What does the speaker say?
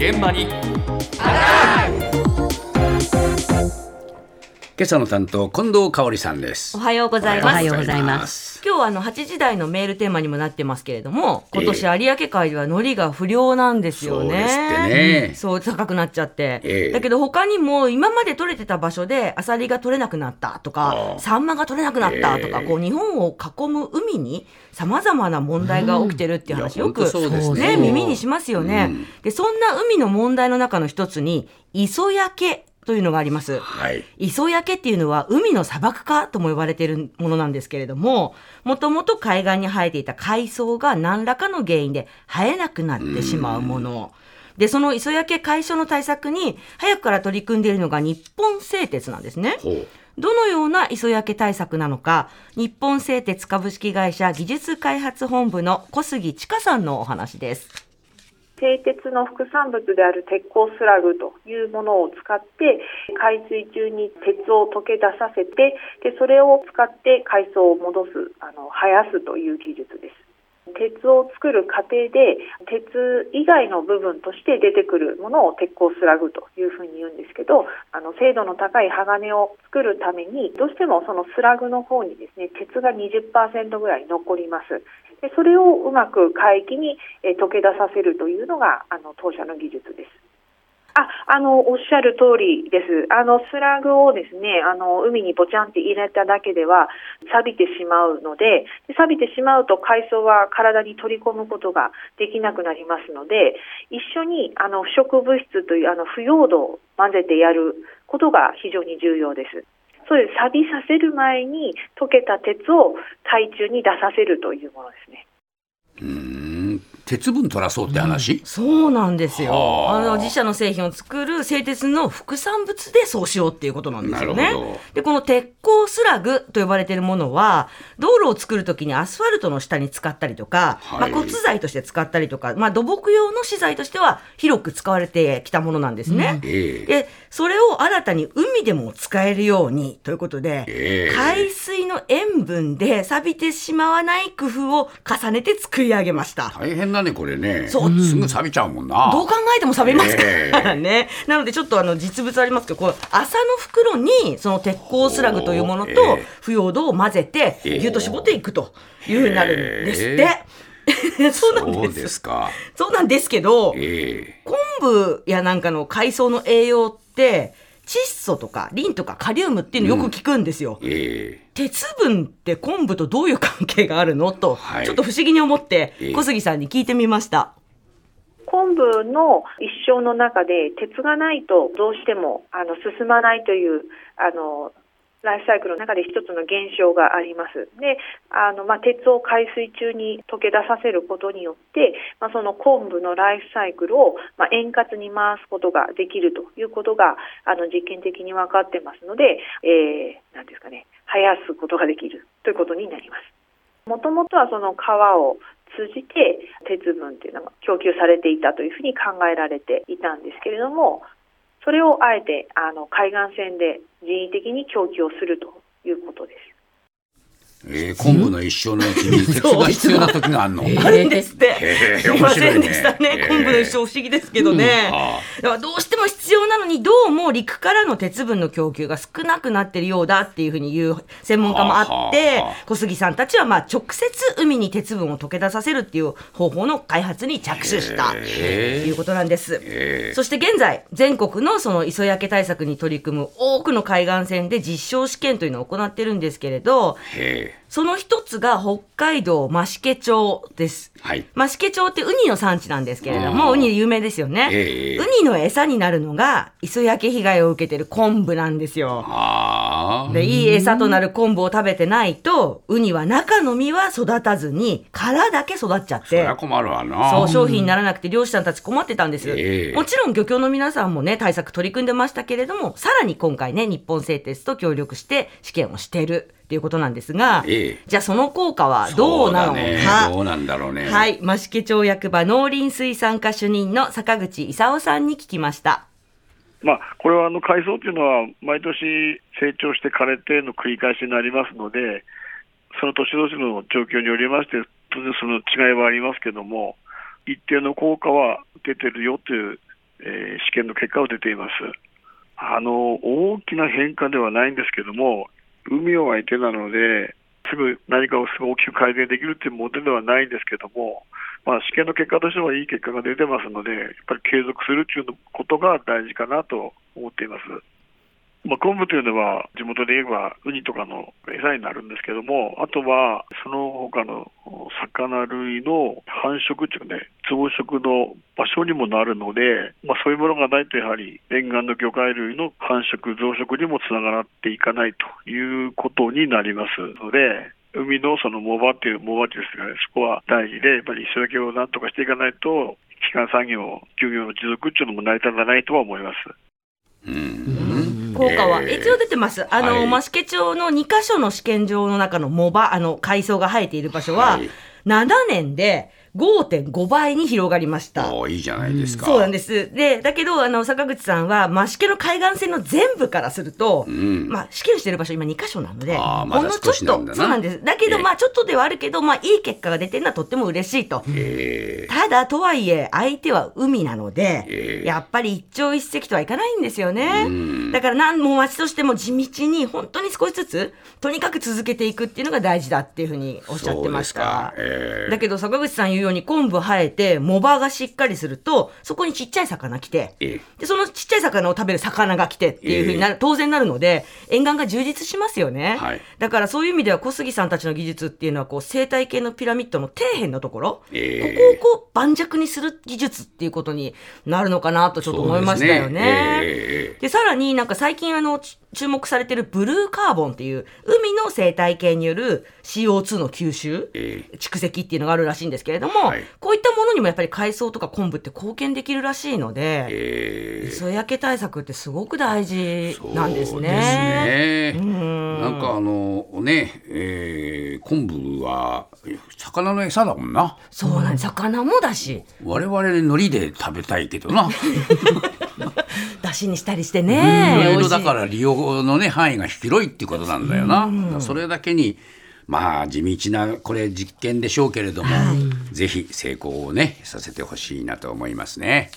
現場に。今朝の担当近藤香織さんです。おはようございます。おはようございます。今日はあの8時台のメールテーマにもなってますけれども、今年有明海では海苔が不良なんですよね。そうですってね。そう高くなっちゃって、ええ。だけど他にも今まで取れてた場所でアサリが取れなくなったとかサンマが取れなくなったとか、ええ。こう日本を囲む海にさまざまな問題が起きてるっていう話、うんよくね耳にしますよね、うん。でそんな海の問題の中の一つに磯焼けというのがあります。はい磯焼けっていうのは海の砂漠化とも呼ばれているものなんですけれども、もともと海岸に生えていた海藻が何らかの原因で生えなくなってしまうもの。で、その磯焼け解消の対策に早くから取り組んでいるのが日本製鉄なんですね。どのような磯焼け対策なのか、日本製鉄株式会社技術開発本部の小杉千佳さんのお話です。製鉄の副産物である鉄鋼スラグというものを使って海水中に鉄を溶け出させてでそれを使って海藻を戻すあの生やすという技術です。鉄を作る過程で鉄以外の部分として出てくるものを鉄鋼スラグというふうに言うんですけどあの精度の高い鋼を作るためにどうしてもそのスラグの方にですね鉄が20%ぐらい残りますでそれをうまく海域に溶け出させるというのがあの当社の技術です。あ、あの、おっしゃる通りです。あの、スラグをですね、あの、海にポチャンって入れただけでは、錆びてしまうので、で錆びてしまうと海藻は体に取り込むことができなくなりますので、一緒に、あの、不織物質という、あの、腐葉土を混ぜてやることが非常に重要です。そうです。錆びさせる前に溶けた鉄を海中に出させるというものですね。うーん鉄分取らそうって話、そうなんですよ。はああの自社の製品を作る製鉄の副産物でそうしようっていうことなんですよね。で、この鉄鋼スラグと呼ばれているものは、道路を作るときにアスファルトの下に使ったりとか、はいまあ、骨材として使ったりとか、まあ、土木用の資材としては広く使われてきたものなんですね。ええで、それを新たに海でも使えるようにということで、ええ海水の塩分で錆びてしまわない工夫を重ねて作り上げました。大変だねこれね。そう。すぐ錆びちゃうもん。などう考えても錆びますからえね。なのでちょっとあの実物ありますけど、こう麻の袋にその鉄鋼スラグというものと腐葉土を混ぜてええ。ぎゅっと絞っていくというふうになるんですって。そうなんです。か。そうなんですけど、ええ。昆布やなんかの海藻の栄養って窒素とかリンとかカリウムっていうのよく聞くんですよ。ええ鉄分って昆布とどういう関係があるの？と、はいちょっと不思議に思ってええ小杉さんに聞いてみました。昆布の一生の中で鉄がないとどうしてもあの進まないというあのライフサイクルの中で一つの現象があります。で、あのまあ、鉄を海水中に溶け出させることによって、まあ、その昆布のライフサイクルをまあ円滑に回すことができるということがあの実験的に分かってますので、えー、なんですかね、生やすことができるということになります。もともとはその川を通じて鉄分っていうのが供給されていたというふうに考えられていたんですけれども、それをあえてあの海岸線で人為的に供給をするということです。ええ昆布の一生のうちに鉄が必要な時があるの、あるんですって。すいませんでしたね。昆布の一生不思議ですけどね。あだからどうしなのに、どうも陸からの鉄分の供給が少なくなってるようだっていうふうに言う専門家もあって小杉さんたちはまあ直接海に鉄分を溶け出させるっていう方法の開発に着手したということなんです。え。そして現在、全国のその磯焼け対策に取り組む多くの海岸線で実証試験というのを行ってるんですけれど、ええその一つが北海道増毛町です。えはい増毛町ってウニの産地なんですけれども、ウニ有名ですよね。ええウニの餌になるのが磯焼け被害を受けてる昆布なんですよ。ああで、いい餌となる昆布を食べてないと、ウニは中の実は育たずに、殻だけ育っちゃって。そりゃ、困るわな。そう、商品にならなくて漁師さんたち困ってたんです。ええ。もちろん漁協の皆さんもね、対策取り組んでましたけれども、さらに今回ね、日本製鉄と協力して試験をしている。っていうことなんですが、ええ。じゃあその効果はどうなのか。ね。どうなんだろうね。はい、増毛町役場農林水産課主任の坂口勲さんに聞きました。まあ、これはあの海藻というのは毎年成長して枯れての繰り返しになりますので、その年々の状況によりまして、当然その違いはありますけども、一定の効果は出てるよというえー試験の結果を出ています。あの、大きな変化ではないんですけども、海を相手なので、すぐ何かをすごく大きく改善できるっていうモデルではないんですけども、まあ、試験の結果としてはいい結果が出てますので、やっぱり継続するっていうことが大事かなと思っています。まあ、昆布というのは地元で言えばウニとかの餌になるんですけども、あとはその他の魚類の繁殖というかね、増殖の場所にもなるので、まあ、そういうものがないとやはり沿岸の魚介類の繁殖、増殖にもつながっていかないということになりますので、海のその藻場っていう、藻場っていうんですかね、そこは大事で、やっぱり磯焼けをなんとかしていかないと、基幹産業、漁業の持続っていうのも成り立たないとは思います。効果はえー一応出てます。あの、はい増毛町の2カ所の試験場の中の藻場、あの、海藻が生えている場所は、はい7年で5.5倍に広がりました。おーいいじゃないですか。そうなんです。で、だけど、あの、坂口さんは、増毛の海岸線の全部からすると、んまあ、試験してる場所今2カ所なので、ほんの少しなんだなそうなんです。だけど、ええまあ、ちょっとではあるけど、まあ、いい結果が出てるのはとっても嬉しいと。えただ、とはいえ、相手は海なので、ええやっぱり一朝一夕とはいかないんですよね。だから、なんも町としても地道に、本当に少しずつ、とにかく続けていくっていうのが大事だっていうふうにおっしゃってました。だけど、坂口さん言うように、昆布生えて、藻場がしっかりすると、そこにちっちゃい魚来て、ええ。で、そのちっちゃい魚を食べる魚が来てっていうふうになる、当然なるので、沿岸が充実しますよね。はい。だからそういう意味では小杉さんたちの技術っていうのは、こう、生態系のピラミッドの底辺のところ、ええ。ここをこう、盤石にする技術っていうことになるのかなとちょっと思いましたよね。ですね。さらになんか最近あの、ち注目されてるブルーカーボンっていう、海の生態系による CO2 の吸収、ええ蓄積っていうのがあるらしいんですけれども、はいこういったものにもやっぱり海藻とか昆布って貢献できるらしいので、ええ磯焼け対策ってすごく大事なんですそうね。ですねなんかあのね、えー、昆布は魚の餌だもんな。そうなんです。魚もだし、我々海苔で食べたいけどな。だしにしたりしていね。ろい美味しろだから利用のね範囲が広いっていうことなんだよな。だからそれだけにまあ地道なこれ実験でしょうけれども、ぜひ成功をねさせてほしいなと思いますね。